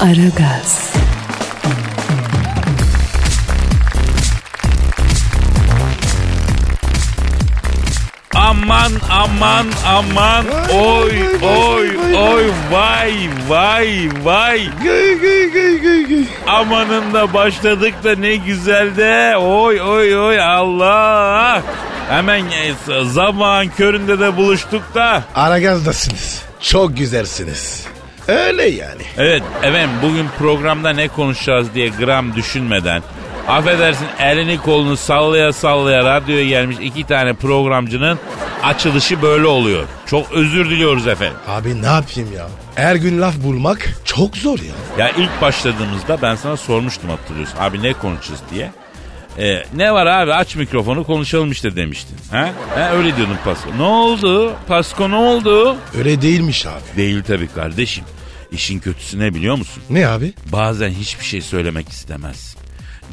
Aragaz, Aman aman aman. Oy oy oy. Vay vay vay. Gıy gıy gıy gıy gıy. amanın da başladık da ne güzel de. Oy oy oy. Allah hemen zaman köründe de buluştuk da Aragazdasınız. Çok güzelsiniz. Öyle yani. evet efendim bugün programda ne konuşacağız diye gram düşünmeden affedersin elini kolunu sallaya sallaya radyoya gelmiş iki tane programcının açılışı böyle oluyor. Çok özür diliyoruz efendim. Abi ne yapayım ya? Her gün laf bulmak çok zor ya. Ya ilk başladığımızda ben sana sormuştum hatırlıyorsun. Abi ne konuşacağız diye. Ee, ne var abi aç mikrofonu konuşalım işte demiştin. Ha? ha öyle diyordun Pasko. Ne oldu? Pasko ne oldu? Öyle değilmiş abi. Değil tabii kardeşim. İşin kötüsü ne biliyor musun? Ne abi? Bazen hiçbir şey söylemek istemez.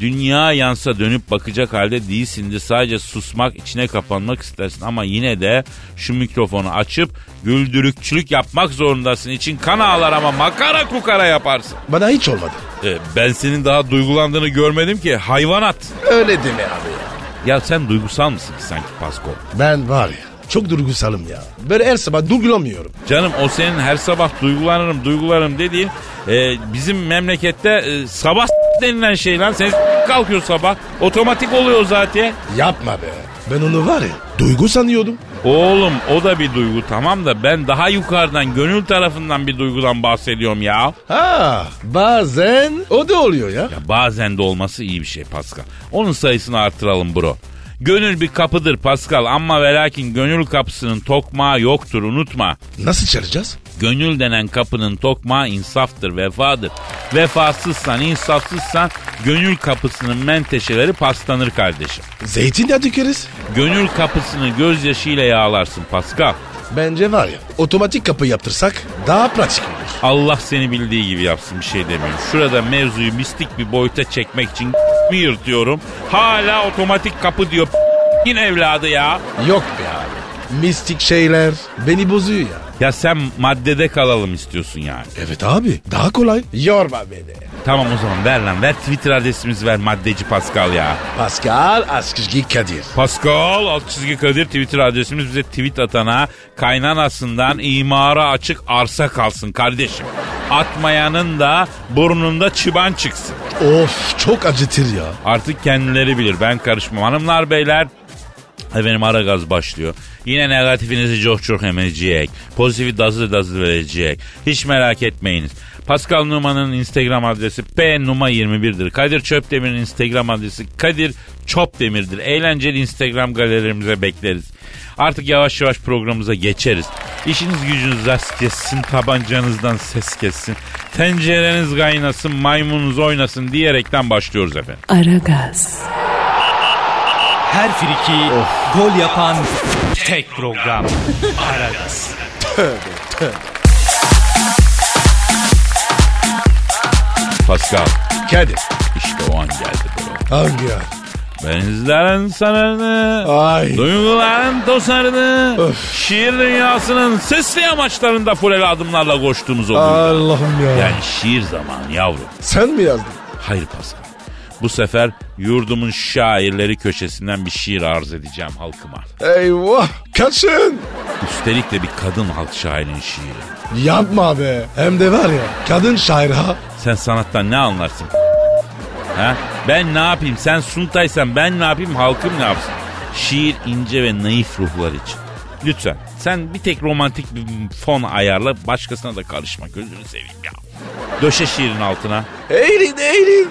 Dünya yansa dönüp bakacak halde değilsindir. Sadece susmak, içine kapanmak istersin. Ama yine de şu mikrofonu açıp güldürükçülük yapmak zorundasın. İçin kan ağlar ama makara kukara yaparsın. Bana hiç olmadı. Ee, ben senin daha duygulandığını görmedim ki hayvanat. Öyle deme abi ya. Ya sen duygusal mısın ki sanki Pasko? Ben var ya çok duygusalım ya. Böyle her sabah duygulamıyorum. Canım o senin her sabah duygulanırım duygularım dediğin e, bizim memlekette e, sabah denilen şey lan. Sen kalkıyor sabah otomatik oluyor zaten. Yapma be. Ben onu var ya duygu sanıyordum. Oğlum o da bir duygu tamam da ben daha yukarıdan gönül tarafından bir duygudan bahsediyorum ya. Ha bazen o da oluyor ya. Ya bazen de olması iyi bir şey Pascal. Onun sayısını artıralım bro. Gönül bir kapıdır Pascal ama ve lakin gönül kapısının tokmağı yoktur unutma. Nasıl çalacağız? Gönül denen kapının tokmağı insaftır, vefadır. Vefasızsan, insafsızsan gönül kapısının menteşeleri paslanır kardeşim. Zeytinyağı dökeriz. Gönül kapısını gözyaşıyla yağlarsın Pascal. Bence var ya otomatik kapı yaptırsak daha pratik olur. Allah seni bildiği gibi yapsın bir şey demiyorum. Şurada mevzuyu mistik bir boyuta çekmek için mi yırtıyorum. Hala otomatik kapı diyor yine evladı ya. Yok be abi. Mistik şeyler beni bozuyor ya. Ya sen maddede kalalım istiyorsun yani. Evet abi daha kolay. Yorma beni. Tamam o zaman ver lan ver Twitter adresimizi ver maddeci Pascal ya. Pascal Askışgi Kadir. Pascal alt çizgi Kadir Twitter adresimiz bize tweet atana kaynanasından imara açık arsa kalsın kardeşim. Atmayanın da burnunda çıban çıksın. Of çok acıtır ya. Artık kendileri bilir ben karışmam. Hanımlar beyler Efendim ara gaz başlıyor. Yine negatifinizi çok çok emecek. Pozitifi dazı dazı verecek. Hiç merak etmeyiniz. Pascal Numa'nın Instagram adresi P Numa 21'dir. Kadir Çöpdemir'in Instagram adresi Kadir Çopdemir'dir. Eğlenceli Instagram galerilerimize bekleriz. Artık yavaş yavaş programımıza geçeriz. İşiniz gücünüz rast kessin, tabancanızdan ses kessin. Tencereniz kaynasın, maymununuz oynasın diyerekten başlıyoruz efendim. Aragaz, Her friki gol yapan tek program. Aragaz. Pascal, Kadir. işte o an geldi bro. Hangi ya? Benizlerin sararını, Ay. duyguların tosarını, Öf. şiir dünyasının sesli amaçlarında fuleli adımlarla koştuğumuz oluyor. Allah'ım ya. Yani şiir zamanı yavrum. Sen mi yazdın? Hayır Pascal. Bu sefer yurdumun şairleri köşesinden bir şiir arz edeceğim halkıma. Eyvah. Kaçın. Üstelik de bir kadın halk şairinin şiiri. Yapma be. Hem de var ya kadın şair ha. Sen sanattan ne anlarsın? Ha? Ben ne yapayım? Sen suntaysan ben ne yapayım? Halkım ne yapsın? Şiir ince ve naif ruhlar için. Lütfen sen bir tek romantik bir fon ayarla başkasına da karışma gözünü seveyim ya. Döşe şiirin altına. Eğilin eğilin.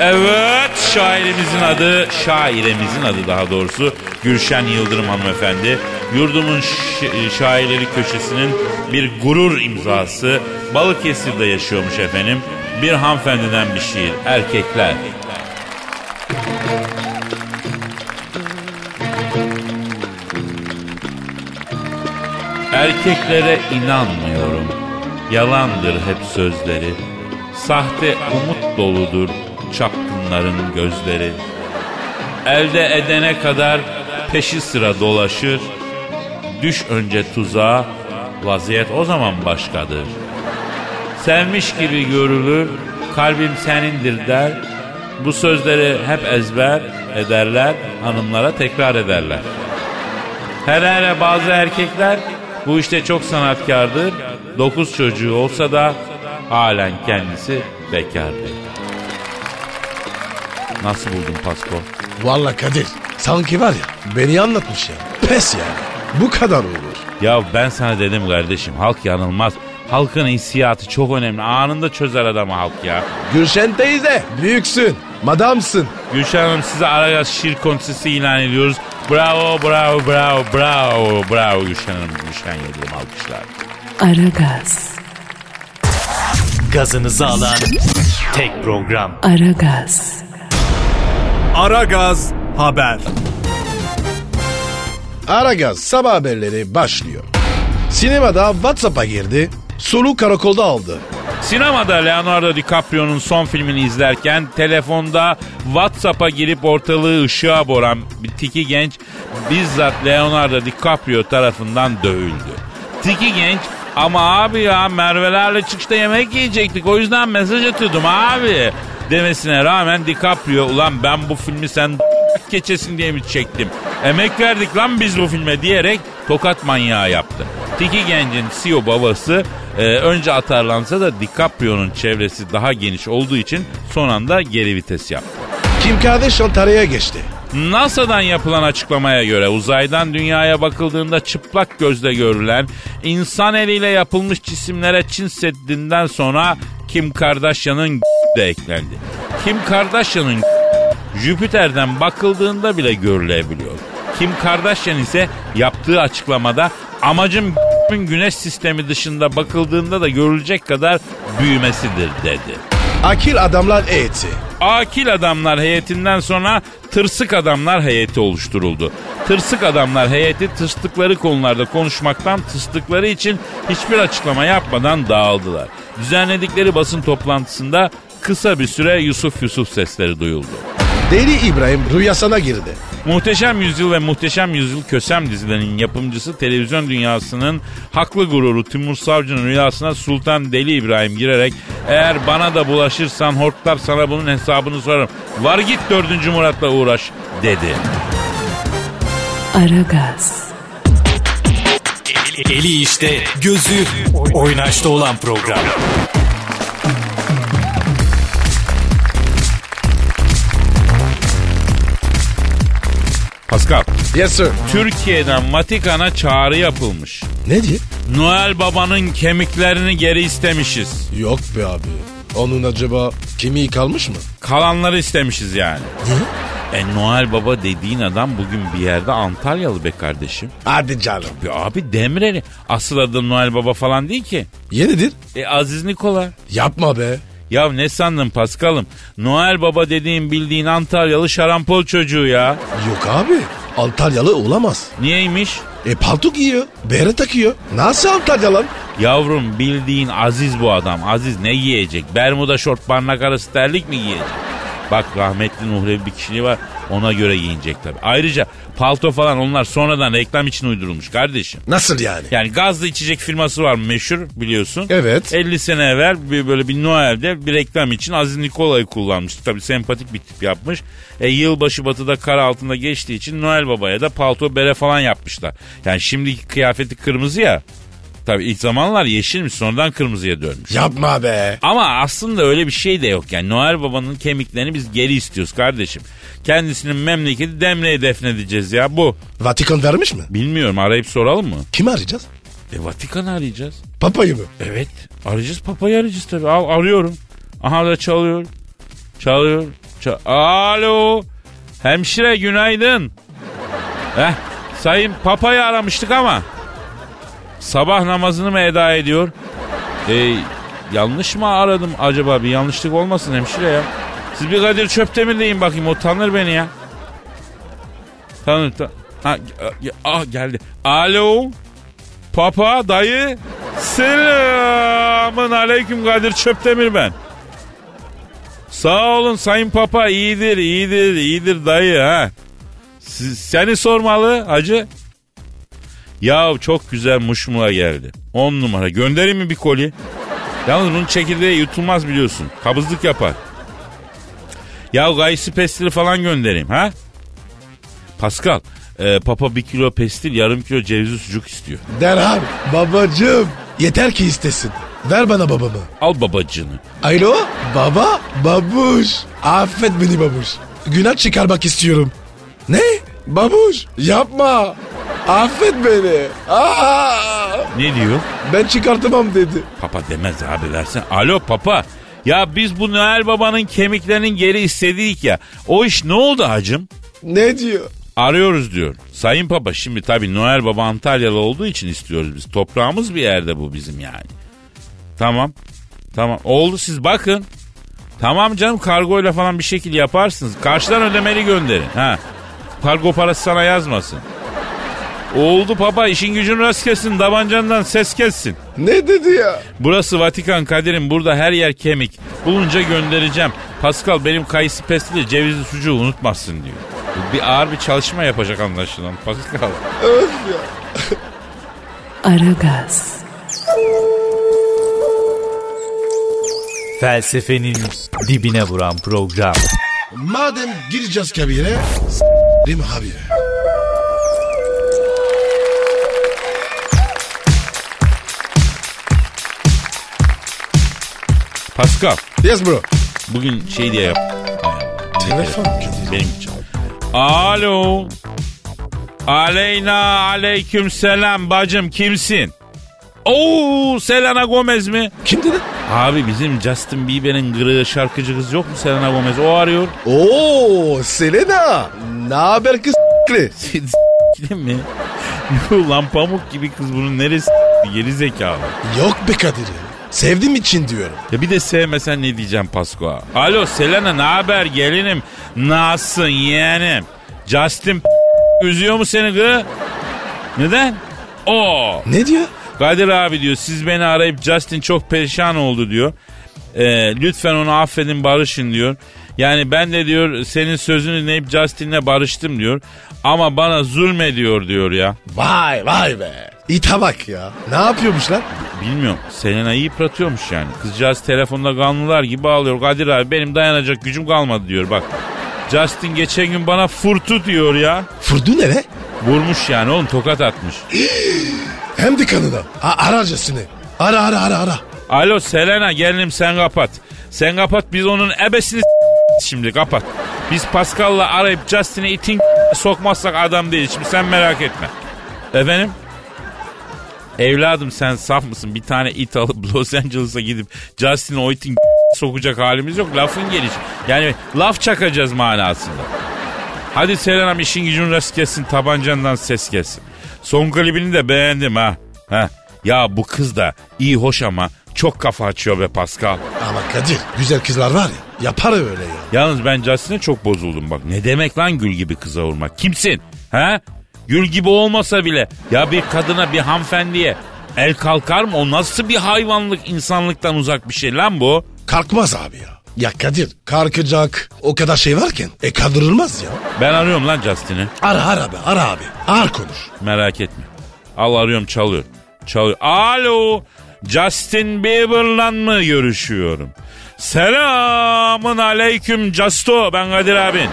Evet şairimizin adı, şairemizin adı daha doğrusu Gülşen Yıldırım hanımefendi. Yurdumun şairleri köşesinin bir gurur imzası Balıkesir'de yaşıyormuş efendim. Bir hanımefendiden bir şiir. Erkekler. Erkeklere inanmıyorum. Yalandır hep sözleri. Sahte umut doludur çapkınların gözleri. Elde edene kadar peşi sıra dolaşır. Düş önce tuzağa, vaziyet o zaman başkadır. Sevmiş gibi görülür, kalbim senindir der. Bu sözleri hep ezber ederler, hanımlara tekrar ederler. Hele hele bazı erkekler bu işte çok sanatkardır. Dokuz çocuğu olsa da halen kendisi bekardır. Nasıl buldun Pasko? Vallahi Kadir sanki var ya beni anlatmış ya. Pes ya. Bu kadar olur. Ya ben sana dedim kardeşim halk yanılmaz. Halkın hissiyatı çok önemli. Anında çözer adamı halk ya. Gülşen teyze büyüksün. Madamsın. Gülşen Hanım size Aragaz şiir kontesi ilan ediyoruz. Bravo, bravo, bravo, bravo, bravo Gülşen Hanım. Gülşen Yıldırım alkışlar. Aragaz, Gazınızı alan tek program. Aragaz, Aragaz Haber. Aragaz sabah haberleri başlıyor. Sinemada WhatsApp'a girdi. Solu karakolda aldı. Sinemada Leonardo DiCaprio'nun son filmini izlerken telefonda WhatsApp'a girip ortalığı ışığa boran bir tiki genç bizzat Leonardo DiCaprio tarafından dövüldü. Tiki genç ama abi ya Merve'lerle çıkışta yemek yiyecektik o yüzden mesaj atıyordum abi demesine rağmen DiCaprio ulan ben bu filmi sen keçesin diye mi çektim? Emek verdik lan biz bu filme diyerek tokat manyağı yaptı. Tiki Genç'in CEO babası e, önce atarlansa da DiCaprio'nun çevresi daha geniş olduğu için son anda geri vites yaptı. Kim Kardashian tarihe geçti. NASA'dan yapılan açıklamaya göre uzaydan dünyaya bakıldığında çıplak gözle görülen insan eliyle yapılmış cisimlere Çin Seddi'nden sonra Kim Kardashian'ın de eklendi. Kim Kardashian'ın Jüpiter'den bakıldığında bile görülebiliyor. Kim Kardashian ise yaptığı açıklamada amacım güneş sistemi dışında bakıldığında da görülecek kadar büyümesidir dedi. Akil adamlar heyeti. Akil adamlar heyetinden sonra tırsık adamlar heyeti oluşturuldu. Tırsık adamlar heyeti tırstıkları konularda konuşmaktan tırstıkları için hiçbir açıklama yapmadan dağıldılar. Düzenledikleri basın toplantısında kısa bir süre Yusuf Yusuf sesleri duyuldu. Deli İbrahim rüyasına girdi. Muhteşem Yüzyıl ve Muhteşem Yüzyıl Kösem dizilerinin yapımcısı televizyon dünyasının haklı gururu Timur Savcı'nın rüyasına Sultan Deli İbrahim girerek eğer bana da bulaşırsan hortlar sana bunun hesabını sorarım. Var git 4. Murat'la uğraş dedi. Aragaz, Eli işte, gözü oynaşta olan program. Pascal, Yes sir. Türkiye'den Vatikan'a çağrı yapılmış. Ne diye? Noel Baba'nın kemiklerini geri istemişiz. Yok be abi. Onun acaba kemiği kalmış mı? Kalanları istemişiz yani. E Noel Baba dediğin adam bugün bir yerde Antalyalı be kardeşim. Hadi canım. Ya abi Demireli. Asıl adı Noel Baba falan değil ki. Yenidir. E Aziz Nikola. Yapma be. Ya ne sandın Paskal'ım? Noel Baba dediğin bildiğin Antalyalı şarampol çocuğu ya. Yok abi. Antalyalı olamaz. Niyeymiş? E palto giyiyor. Bere takıyor. Nasıl Antalya lan? Yavrum bildiğin Aziz bu adam. Aziz ne giyecek? Bermuda şort barnak arası terlik mi giyecek? Bak rahmetli Nuhrevi bir kişiliği var ona göre giyinecek tabii. Ayrıca palto falan onlar sonradan reklam için uydurulmuş kardeşim. Nasıl yani? Yani gazlı içecek firması var meşhur biliyorsun. Evet. 50 sene evvel bir, böyle bir Noel'de bir reklam için Aziz Nikola'yı kullanmış. Tabii sempatik bir tip yapmış. E, yılbaşı batıda kar altında geçtiği için Noel Baba'ya da palto bere falan yapmışlar. Yani şimdiki kıyafeti kırmızı ya. Tabii ilk zamanlar yeşilmiş sonradan kırmızıya dönmüş. Yapma be. Ama aslında öyle bir şey de yok yani. Noel Baba'nın kemiklerini biz geri istiyoruz kardeşim. Kendisinin memleketi Demre'ye defnedeceğiz ya bu. Vatikan vermiş mi? Bilmiyorum arayıp soralım mı? Kimi arayacağız? E Vatikan'ı arayacağız. Papayı mı? Evet arayacağız papayı arayacağız tabii. Al, arıyorum. Aha da çalıyor. Çalıyor. Ça- Alo. Hemşire günaydın. Heh, Sayın Papa'yı aramıştık ama sabah namazını mı eda ediyor? E, yanlış mı aradım acaba? Bir yanlışlık olmasın hemşire ya. Siz bir Kadir Çöptemir deyin bakayım o tanır beni ya. Tanır. Ta ha, ah geldi. Alo. Papa dayı. Selamın aleyküm Kadir Çöptemir ben. Sağ olun Sayın Papa iyidir iyidir iyidir dayı ha. Siz- seni sormalı hacı. Ya çok güzel muşmula geldi. 10 numara. Göndereyim mi bir koli? Yalnız bunun çekirdeği yutulmaz biliyorsun. Kabızlık yapar. Ya gaysi pestili falan göndereyim ha? Pascal, e, papa bir kilo pestil yarım kilo cevizli sucuk istiyor. Derhal. Babacım. Yeter ki istesin. Ver bana babamı. Al babacını. Alo baba babuş affet beni babuş günah çıkarmak istiyorum. Ne? Babuş yapma affet beni. Aa, Ne diyor? ben çıkartamam dedi. Papa demez abi versen. Alo papa. Ya biz bu Noel Baba'nın kemiklerinin geri istedik ya. O iş ne oldu hacım? Ne diyor? Arıyoruz diyor. Sayın Papa şimdi tabii Noel Baba Antalyalı olduğu için istiyoruz biz. Toprağımız bir yerde bu bizim yani. Tamam. Tamam. Oldu siz bakın. Tamam canım kargoyla falan bir şekil yaparsınız. Karşıdan ödemeli gönderin. Ha. Kargo parası sana yazmasın. Oldu papa işin gücün rast kessin. Davancandan ses kessin. Ne dedi ya? Burası Vatikan Kadir'im burada her yer kemik. Bulunca göndereceğim. Pascal benim kayısı pestili cevizli sucuğu unutmazsın diyor. Bir ağır bir çalışma yapacak anlaşılan Pascal. Öf ya. Aragaz, Felsefenin dibine vuran program. Madem gireceğiz kabire s**rim abi. Pascal Yes bro. bugün şey diye yap. Telefon Kadir. Benim için. Alo. Aleyna aleyküm selam bacım kimsin? Oo Selena Gomez mi? Kim dedi? Abi bizim Justin Bieber'in gırığı şarkıcı kız yok mu Selena Gomez? O arıyor. Oo Selena. Ne haber kız? Değil mi? Yuh, Lan pamuk gibi kız bunun neresi geri zekalı. Yok be Kadir ya. Sevdiğim için diyorum. Ya bir de sevmesen ne diyeceğim Pasko? Alo Selena ne haber gelinim? Nasılsın yeğenim? Justin üzüyor mu seni kız? Neden? O. Ne diyor? Kadir abi diyor siz beni arayıp Justin çok perişan oldu diyor. Ee, lütfen onu affedin barışın diyor. Yani ben de diyor senin sözünü dinleyip Justin'le barıştım diyor. Ama bana zulmediyor diyor ya. Vay vay be. İta bak ya. Ne yapıyormuş lan? Bilmiyorum. Selena'yı yıpratıyormuş yani. Kızcağız telefonda kanlılar gibi ağlıyor. Kadir abi benim dayanacak gücüm kalmadı diyor bak. Justin geçen gün bana furtu diyor ya. Furdu ne be? Vurmuş yani oğlum tokat atmış. Hem de kanına. A- aracısını. Ara ara ara ara. Alo Selena gelinim sen kapat. Sen kapat biz onun ebesini şimdi kapat. Biz Pascal'la arayıp Justin'e itin sokmazsak adam değil. Şimdi sen merak etme. Efendim? Evladım sen saf mısın? Bir tane it alıp Los Angeles'a gidip Justin'e o itin sokacak halimiz yok. Lafın gelişi. Yani laf çakacağız manasında. Hadi Selena'm işin gücün rast gelsin tabancandan ses gelsin. Son klibini de beğendim ha. ha. Ya bu kız da iyi hoş ama çok kafa açıyor be Pascal. Ama Kadir güzel kızlar var ya. Yapar öyle ya. Yalnız ben Justin'e çok bozuldum bak. Ne demek lan gül gibi kıza vurmak? Kimsin? Ha? Gül gibi olmasa bile ya bir kadına bir hanımefendiye el kalkar mı? O nasıl bir hayvanlık insanlıktan uzak bir şey lan bu? Kalkmaz abi ya. Ya Kadir kalkacak o kadar şey varken e kaldırılmaz ya. Ben arıyorum lan Justin'i. Ara ara be ara abi. Ağır konuş. Merak etme. Al arıyorum çalıyor. Çalıyor. Alo. Justin Bieber'la mı görüşüyorum? Selamın aleyküm Justo. Ben Kadir abin.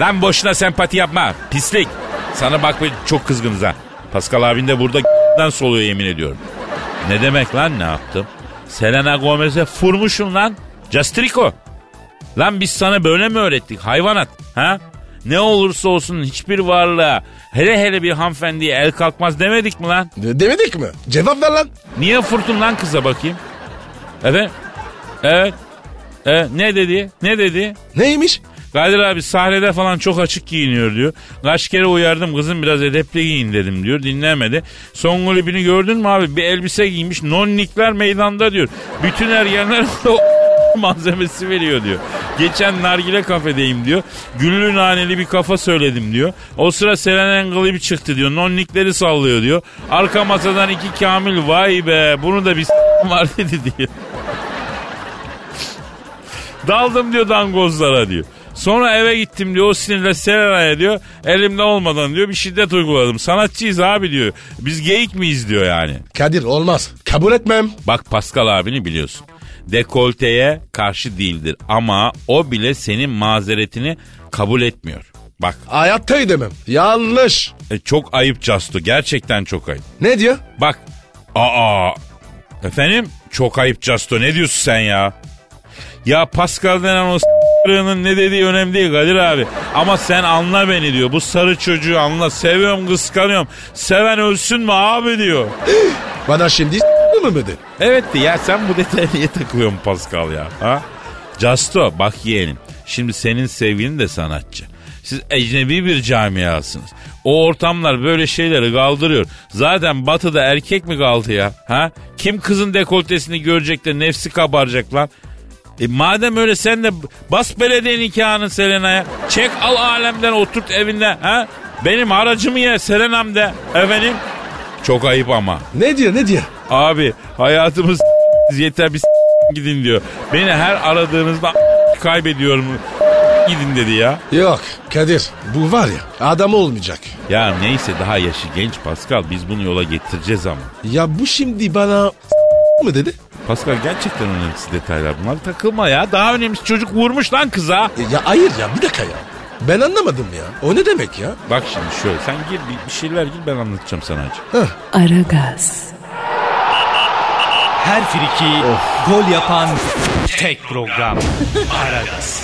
Lan boşuna sempati yapma. Pislik. Sana bak be çok kızgınız ha. Pascal abin de burada soluyor yemin ediyorum. Ne demek lan ne yaptım? Selena Gomez'e furmuşum lan. Castrico. Lan biz sana böyle mi öğrettik hayvanat? Ha? Ne olursa olsun hiçbir varlığa hele hele bir hanımefendiye el kalkmaz demedik mi lan? De- demedik mi? Cevap ver lan. Niye fırtın lan kıza bakayım? Evet. Evet. Evet. Ne dedi? Ne dedi? Neymiş? Kadir abi sahnede falan çok açık giyiniyor diyor. Kaç kere uyardım kızım biraz edepli giyin dedim diyor. Dinlemedi. Son klibini gördün mü abi? Bir elbise giymiş. Nonnikler meydanda diyor. Bütün ergenler malzemesi veriyor diyor. Geçen nargile kafedeyim diyor. Güllü naneli bir kafa söyledim diyor. O sıra Selen klibi çıktı diyor. Nonnikleri sallıyor diyor. Arka masadan iki Kamil vay be bunu da bir var dedi diyor. Daldım diyor dangozlara diyor. Sonra eve gittim diyor o sinirle Selena'ya diyor elimde olmadan diyor bir şiddet uyguladım. Sanatçıyız abi diyor. Biz geyik miyiz diyor yani. Kadir olmaz. Kabul etmem. Bak Pascal abini biliyorsun. Dekolteye karşı değildir ama o bile senin mazeretini kabul etmiyor. Bak Hayatta edemem. Yanlış. e, çok ayıp Casto gerçekten çok ayıp. Ne diyor? Bak aa efendim çok ayıp Casto ne diyorsun sen ya? Ya Pascal denen o s**rının ne dediği önemli değil Kadir abi. Ama sen anla beni diyor. Bu sarı çocuğu anla. Seviyorum kıskanıyorum. Seven ölsün mü abi diyor. Bana şimdi s**tın mı dedi? Evet ya sen bu detaya niye takılıyorsun Pascal ya? Ha? Casto bak yeğenim. Şimdi senin sevgilin de sanatçı. Siz ecnebi bir camiasınız. O ortamlar böyle şeyleri kaldırıyor. Zaten batıda erkek mi kaldı ya? Ha? Kim kızın dekoltesini görecek de nefsi kabaracak lan? E madem öyle sen de bas belediye nikahını Selena'ya. Çek al alemden oturt evinde. Ha? Benim aracımı ye Selena'm de. Efendim? Çok ayıp ama. Ne diyor ne diyor? Abi hayatımız yeter bir gidin diyor. Beni her aradığınızda kaybediyorum. Gidin dedi ya. Yok Kadir bu var ya adam olmayacak. Ya neyse daha yaşı genç Pascal biz bunu yola getireceğiz ama. Ya bu şimdi bana mı dedi? Pascal gerçekten önemlisi detaylar bunlar takılma ya. Daha önemlisi çocuk vurmuş lan kıza. E, Ya hayır ya bir dakika ya. Ben anlamadım ya. O ne demek ya? Bak şimdi şöyle sen gir bir, bir şeyler gir ben anlatacağım sana acı. Aragaz, Her friki gol yapan tek program. Aragaz.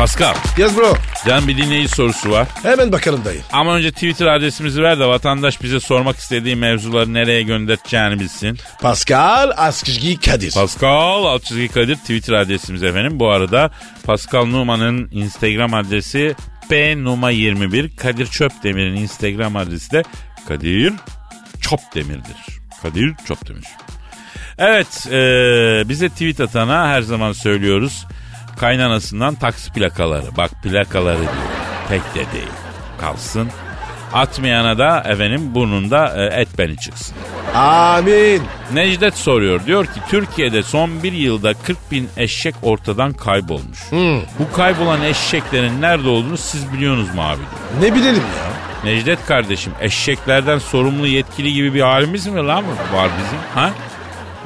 Pascal Yes bro. can bir dinleyici sorusu var. Hemen bakalım dayı. Ama önce Twitter adresimizi ver de vatandaş bize sormak istediği mevzuları nereye göndereceğini bilsin. Pascal Askışgi Kadir. Pascal alt çizgi Kadir Twitter adresimiz efendim. Bu arada Pascal Numa'nın Instagram adresi pnuma21. Kadir Çöpdemir'in Instagram adresi de Kadir Çöpdemir'dir. Kadir Çöpdemir. Evet e, bize tweet atana her zaman söylüyoruz. Kaynanasından taksi plakaları. Bak plakaları diyor. Tek de değil. Kalsın. Atmayana da efendim burnunda e, et beni çıksın. Amin. Necdet soruyor. Diyor ki Türkiye'de son bir yılda 40 bin eşek ortadan kaybolmuş. Bu kaybolan eşeklerin nerede olduğunu siz biliyorsunuz mu abi? diyor. Ne bilelim ya. Necdet kardeşim eşeklerden sorumlu yetkili gibi bir halimiz mi lan var bizim? Ha?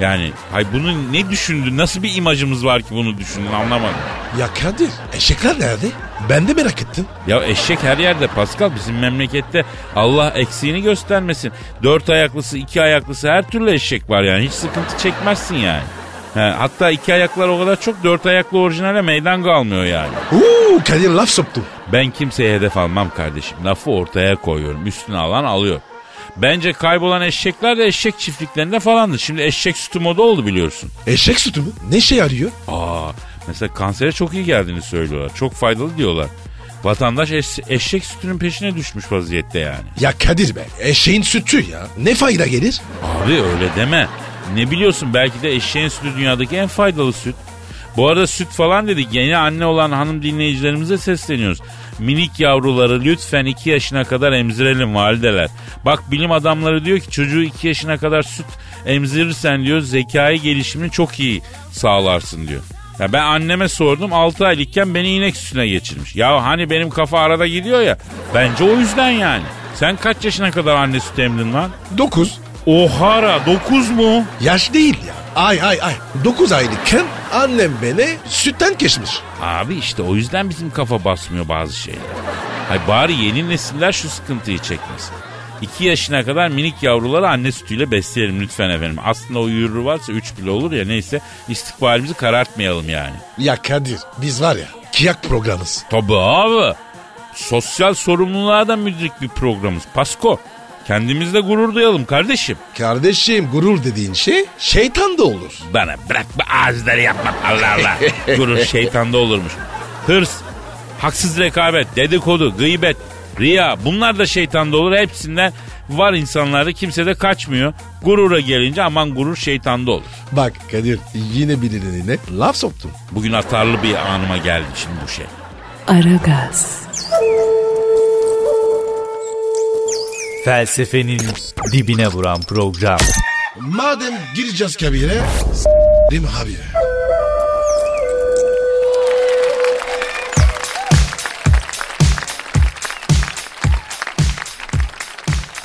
Yani hay bunu ne düşündün? Nasıl bir imajımız var ki bunu düşündün anlamadım. Ya Kadir eşekler nerede? Ben de merak ettim. Ya eşek her yerde Pascal bizim memlekette Allah eksiğini göstermesin. Dört ayaklısı iki ayaklısı her türlü eşek var yani hiç sıkıntı çekmezsin yani. He, hatta iki ayaklar o kadar çok dört ayaklı orijinale meydan kalmıyor yani. Uuu Kadir laf soktu. Ben kimseye hedef almam kardeşim. Lafı ortaya koyuyorum. Üstüne alan alıyor. Bence kaybolan eşekler de eşek çiftliklerinde falandır. Şimdi eşek sütü moda oldu biliyorsun. Eşek sütü mü? Ne şey arıyor? Aa, mesela kansere çok iyi geldiğini söylüyorlar. Çok faydalı diyorlar. Vatandaş eş- eşek sütünün peşine düşmüş vaziyette yani. Ya Kadir be eşeğin sütü ya. Ne fayda gelir? Abi öyle deme. Ne biliyorsun belki de eşeğin sütü dünyadaki en faydalı süt. Bu arada süt falan dedik yeni anne olan hanım dinleyicilerimize sesleniyoruz. Minik yavruları lütfen 2 yaşına kadar emzirelim valideler. Bak bilim adamları diyor ki çocuğu 2 yaşına kadar süt emzirirsen diyor zekai gelişimini çok iyi sağlarsın diyor. Ya ben anneme sordum 6 aylıkken beni inek sütüne geçirmiş. Ya hani benim kafa arada gidiyor ya. Bence o yüzden yani. Sen kaç yaşına kadar anne sütü emdin lan? 9. Ohara 9 mu? Yaş değil ya. Ay ay ay. 9 aylıkken annem beni sütten geçmiş. Abi işte o yüzden bizim kafa basmıyor bazı şeyler. Hay bari yeni nesiller şu sıkıntıyı çekmesin. 2 yaşına kadar minik yavruları anne sütüyle besleyelim lütfen efendim. Aslında o yürürü varsa 3 bile olur ya neyse istikbalimizi karartmayalım yani. Ya Kadir biz var ya kiyak programız. Tabii abi. Sosyal sorumluluğa da müdrik bir programımız. Pasko. Kendimizle gurur duyalım kardeşim. Kardeşim gurur dediğin şey şeytan da olur. Bana bırak bu ağızları yapma Allah Allah. gurur şeytanda olurmuş. Hırs, haksız rekabet, dedikodu, gıybet, riya bunlar da şeytanda olur. Hepsinden var insanlarda kimse de kaçmıyor. Gurura gelince aman gurur şeytanda olur. Bak Kadir yine birilerine laf soktun. Bugün atarlı bir anıma geldi şimdi bu şey. Aragaz, Felsefenin dibine vuran program. Madem gireceğiz kabire s**rim habire.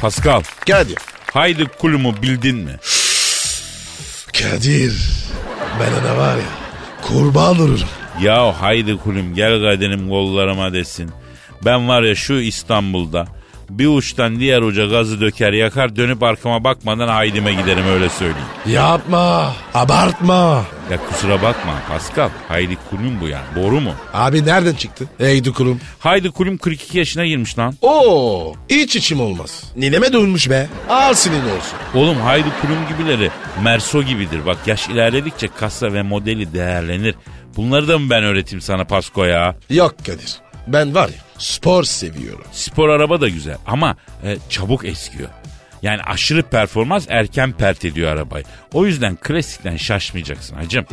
Pascal, Kadir. haydi kulumu bildin mi? Kadir. Ben ona var ya kurban olurum. Ya haydi kulüm gel kaderim kollarıma desin. Ben var ya şu İstanbul'da bir uçtan diğer uca gazı döker yakar dönüp arkama bakmadan haydime giderim öyle söyleyeyim. Yapma. Abartma. Ya kusura bakma Pascal haydi kulüm bu yani doğru mu? Abi nereden çıktı? Eydi kurum. Haydi kulüm 42 yaşına girmiş lan. Oo, hiç içim olmaz. Nineme dönmüş be. Al senin olsun. Oğlum haydi kulüm gibileri Merso gibidir. Bak yaş ilerledikçe kasa ve modeli değerlenir. Bunları da mı ben öğreteyim sana Pasko ya? Yok Kadir. Ben var ya spor seviyorum. Spor araba da güzel ama e, çabuk eskiyor. Yani aşırı performans erken pert ediyor arabayı. O yüzden klasikten şaşmayacaksın hacım.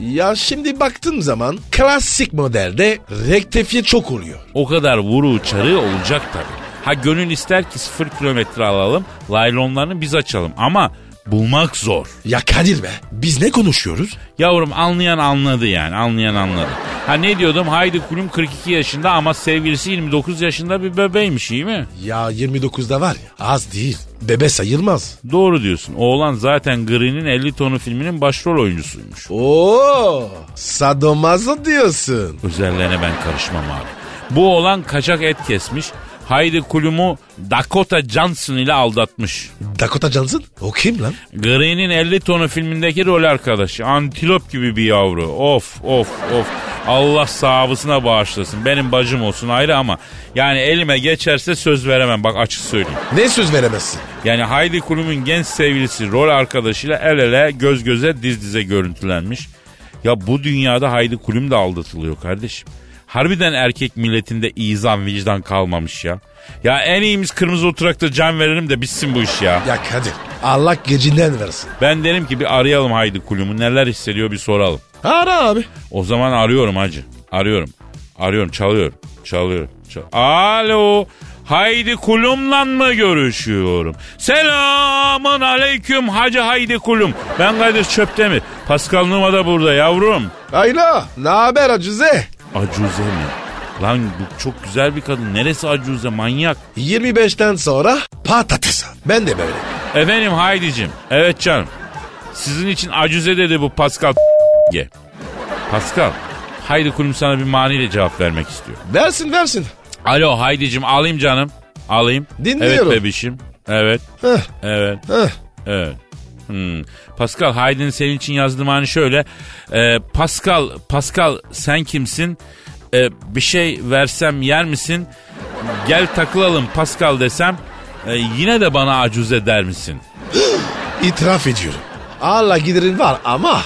Ya şimdi baktığım zaman klasik modelde rektifiye çok oluyor. O kadar vuru uçarı olacak tabii. Ha gönül ister ki sıfır kilometre alalım, laylonlarını biz açalım ama bulmak zor. Ya Kadir be biz ne konuşuyoruz? Yavrum anlayan anladı yani anlayan anladı. Ha ne diyordum Haydi Kulüm 42 yaşında ama sevgilisi 29 yaşında bir bebeğmiş iyi mi? Ya 29'da var ya az değil. Bebe sayılmaz. Doğru diyorsun. Oğlan zaten Green'in 50 tonu filminin başrol oyuncusuymuş. Oo, sadomazo diyorsun. Özellerine ben karışmam abi. Bu oğlan kaçak et kesmiş. Haydi Kulüm'ü Dakota Johnson ile aldatmış. Dakota Johnson? O kim lan? Green'in 50 tonu filmindeki rol arkadaşı. Antilop gibi bir yavru. Of of of. Allah sahabısına bağışlasın. Benim bacım olsun ayrı ama yani elime geçerse söz veremem. Bak açık söyleyeyim. Ne söz veremezsin? Yani Haydi Kulüm'ün genç sevgilisi rol arkadaşıyla el ele göz göze diz dize görüntülenmiş. Ya bu dünyada Haydi Kulüm de aldatılıyor kardeşim. Harbiden erkek milletinde izan vicdan kalmamış ya. Ya en iyimiz kırmızı oturakta can verelim de bitsin bu iş ya. Ya Kadir Allah gecinden versin. Ben derim ki bir arayalım Haydi Kulüm'ü neler hissediyor bir soralım. Ara abi. O zaman arıyorum hacı. Arıyorum. Arıyorum çalıyor. Çalıyor. Çal Alo. Haydi Kulum'la mı görüşüyorum? Selamun aleyküm Hacı Haydi Kulum. Ben Kadir Çöptemir. Pascal Numa da burada yavrum. Ayla ne haber Acuze? Acuze mi? Lan bu çok güzel bir kadın. Neresi Acuze manyak? 25'ten sonra patates. Ben de böyle. Efendim Haydi'cim. Evet canım. Sizin için Acuze dedi bu Pascal Ge. Pascal. Haydi Kulum sana bir maniyle cevap vermek istiyor. Versin versin. Alo Haydi'cim alayım canım. Alayım. Dinliyorum. Evet bebişim. Evet. Heh, Evet. heh. Evet. Hmm. Pascal Haydi'nin senin için yazdığım hani şöyle. Ee, Pascal, Pascal sen kimsin? Ee, bir şey versem yer misin? Gel takılalım Pascal desem e, yine de bana acuz eder misin? İtiraf ediyorum. Allah giderin var ama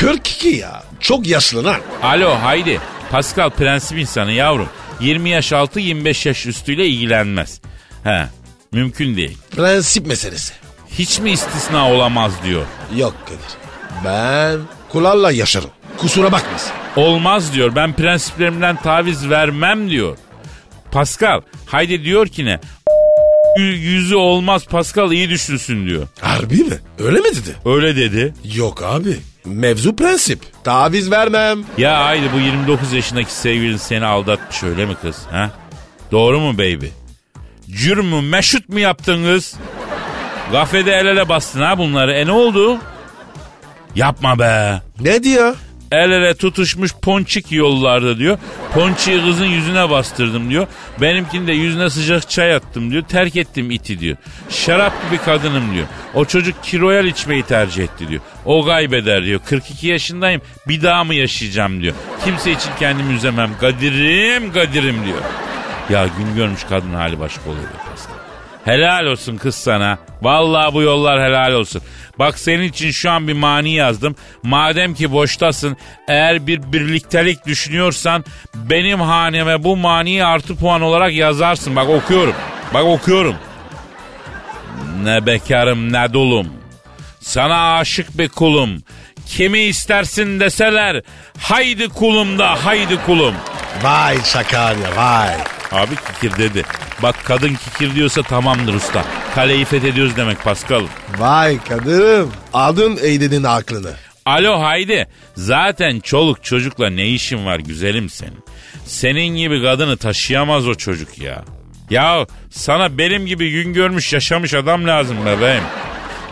42 ya. Çok yaşlı lan. Alo Haydi. Pascal prensip insanı yavrum. 20 yaş altı 25 yaş üstüyle ilgilenmez. He. Mümkün değil. Prensip meselesi. Hiç mi istisna olamaz diyor. Yok Kadir. Ben kuralla yaşarım. Kusura bakmasın. Olmaz diyor. Ben prensiplerimden taviz vermem diyor. Pascal haydi diyor ki ne? Yüzü olmaz Pascal iyi düşünsün diyor. Harbi mi? Öyle mi dedi? Öyle dedi. Yok abi. Mevzu prensip. Taviz vermem. Ya haydi bu 29 yaşındaki sevgilin seni aldatmış öyle mi kız? Ha? Doğru mu baby? Cürm mü meşhut mu yaptın kız? Gafede el ele bastın ha bunları. E ne oldu? Yapma be. Ne diyor? El ele tutuşmuş ponçik yollarda diyor. Ponçiği kızın yüzüne bastırdım diyor. Benimkini de yüzüne sıcak çay attım diyor. Terk ettim iti diyor. Şarap gibi kadınım diyor. O çocuk kiroyal içmeyi tercih etti diyor. O kaybeder diyor. 42 yaşındayım bir daha mı yaşayacağım diyor. Kimse için kendimi üzemem. Gadirim gadirim diyor. Ya gün görmüş kadın hali başka oluyor. Helal olsun kız sana. Vallahi bu yollar helal olsun. Bak senin için şu an bir mani yazdım. Madem ki boştasın eğer bir birliktelik düşünüyorsan benim haneme bu maniyi artı puan olarak yazarsın. Bak okuyorum. Bak okuyorum. Ne bekarım ne dulum. Sana aşık bir kulum. Kimi istersin deseler haydi kulum da haydi kulum. Vay Sakarya vay. Abi kikir dedi. Bak kadın kikir diyorsa tamamdır usta. Kaleyi fethediyoruz demek Paskal'ım. Vay kadınım. Aldın eğdedin aklını. Alo Haydi. Zaten çoluk çocukla ne işin var güzelim senin? Senin gibi kadını taşıyamaz o çocuk ya. Ya sana benim gibi gün görmüş yaşamış adam lazım bebeğim.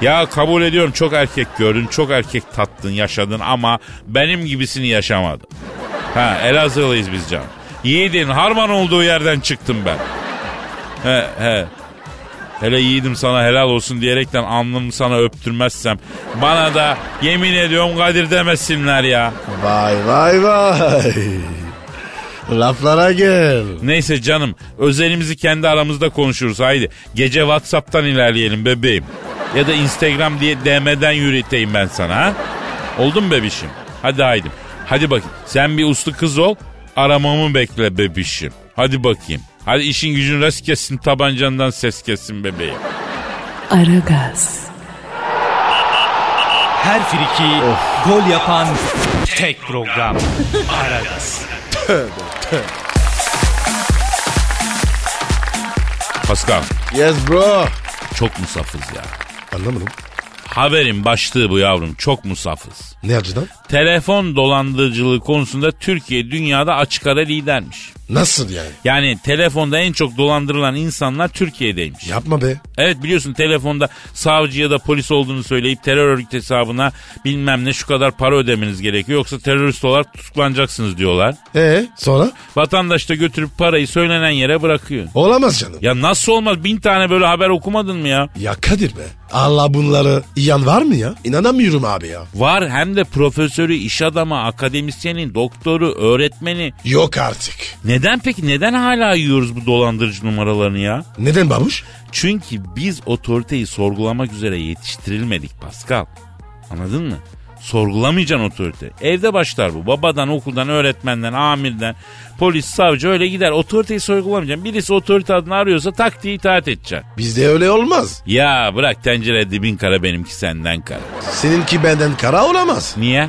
Ya kabul ediyorum çok erkek gördün, çok erkek tattın, yaşadın ama benim gibisini yaşamadın. Ha Elazığlıyız biz can. Yiğidin harman olduğu yerden çıktım ben. He he. Hele yiğidim sana helal olsun diyerekten alnımı sana öptürmezsem bana da yemin ediyorum Kadir demesinler ya. Vay vay vay. Laflara gel. Neyse canım özelimizi kendi aramızda konuşuruz haydi. Gece Whatsapp'tan ilerleyelim bebeğim. Ya da Instagram diye DM'den yürüteyim ben sana ha. Oldu mu bebişim? Hadi haydi. Hadi bakayım. Sen bir uslu kız ol. Aramamı bekle bebişim. Hadi bakayım. Hadi işin gücün rast kessin tabancandan ses kessin bebeğim. Aragaz, Her friki gol yapan tek program. Aragaz. Pascal Yes bro. çok musafız ya. Anlamadım. Haberin başlığı bu yavrum çok musafız. Ne açıdan? Telefon dolandırıcılığı konusunda Türkiye dünyada açık ara lidermiş. Nasıl yani? Yani telefonda en çok dolandırılan insanlar Türkiye'deymiş. Yapma be. Evet biliyorsun telefonda savcı ya da polis olduğunu söyleyip terör örgütü hesabına bilmem ne şu kadar para ödemeniz gerekiyor. Yoksa terörist olarak tutuklanacaksınız diyorlar. Ee sonra? Vatandaş da götürüp parayı söylenen yere bırakıyor. Olamaz canım. Ya, nasıl olmaz bin tane böyle haber okumadın mı ya? ya Kadir be. Allah bunları yiyen var mı ya? İnanamıyorum abi ya. Var hem de profesörü, iş adamı, akademisyenin, doktoru, öğretmeni. Yok artık. Neden peki neden hala yiyoruz bu dolandırıcı numaralarını ya? Neden babuş? Çünkü biz otoriteyi sorgulamak üzere yetiştirilmedik Pascal. Anladın mı? Sorgulamayacaksın otorite. Evde başlar bu. Babadan, okuldan, öğretmenden, amirden, polis, savcı öyle gider. Otoriteyi sorgulamayacaksın. Birisi otorite adını arıyorsa tak diye itaat edeceksin. Bizde öyle olmaz. Ya bırak tencere dibin kara benimki senden kara. Seninki benden kara olamaz. Niye?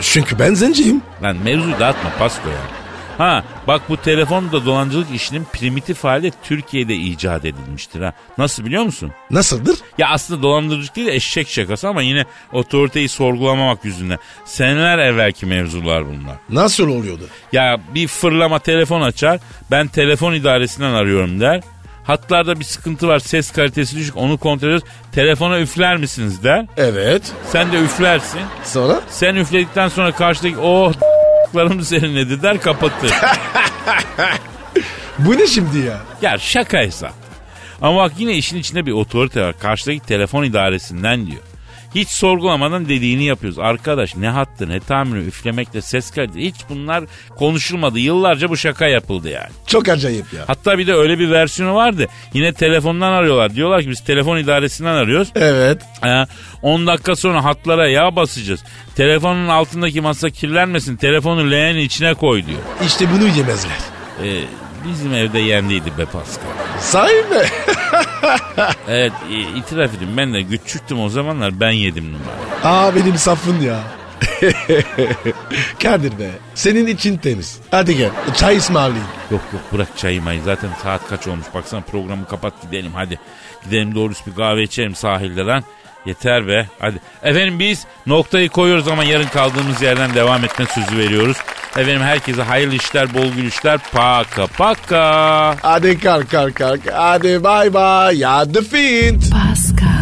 Çünkü ben zenciyim. Lan mevzuyu dağıtma Pasko ya. Ha bak bu telefonda dolandırıcılık işinin primitif hali Türkiye'de icat edilmiştir ha. Nasıl biliyor musun? Nasıldır? Ya aslında dolandırıcılık değil de eşek şakası ama yine otoriteyi sorgulamamak yüzünden. Seneler evvelki mevzular bunlar. Nasıl oluyordu? Ya bir fırlama telefon açar ben telefon idaresinden arıyorum der. Hatlarda bir sıkıntı var ses kalitesi düşük onu kontrol ediyoruz. Telefona üfler misiniz der. Evet. Sen de üflersin. Sonra? Sen üfledikten sonra karşıdaki oh larım serinledi der kapatır. Bu ne şimdi ya? ya şaka hesap. Ama bak yine işin içinde bir otorite var. Karşıdaki telefon idaresinden diyor. Hiç sorgulamadan dediğini yapıyoruz. Arkadaş ne hattı ne tamiri üflemekle ses kalitesi hiç bunlar konuşulmadı. Yıllarca bu şaka yapıldı yani. Çok acayip ya. Hatta bir de öyle bir versiyonu vardı. Yine telefondan arıyorlar. Diyorlar ki biz telefon idaresinden arıyoruz. Evet. Ha, 10 dakika sonra hatlara yağ basacağız. Telefonun altındaki masa kirlenmesin. Telefonu leğenin içine koy diyor. İşte bunu yemezler. Ee, bizim evde yendiydi be Pascal. Sahi mi? Evet itiraf edeyim ben de küçüktüm o zamanlar ben yedim numara. Aa benim safın ya. Kadir be. Senin için temiz. Hadi gel. Çay ısmarlayayım. Yok yok bırak çayı mayı zaten saat kaç olmuş baksana programı kapat gidelim hadi. Gidelim doğru bir kahve içelim sahilde lan. Yeter be hadi. Efendim biz noktayı koyuyoruz ama yarın kaldığımız yerden devam etme sözü veriyoruz. Efendim herkese hayırlı işler bol gülüşler paka paka. Hadi kalk kalk kalk. Hadi bay bay. Ya the fiend. Pascal,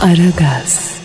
Aragaz.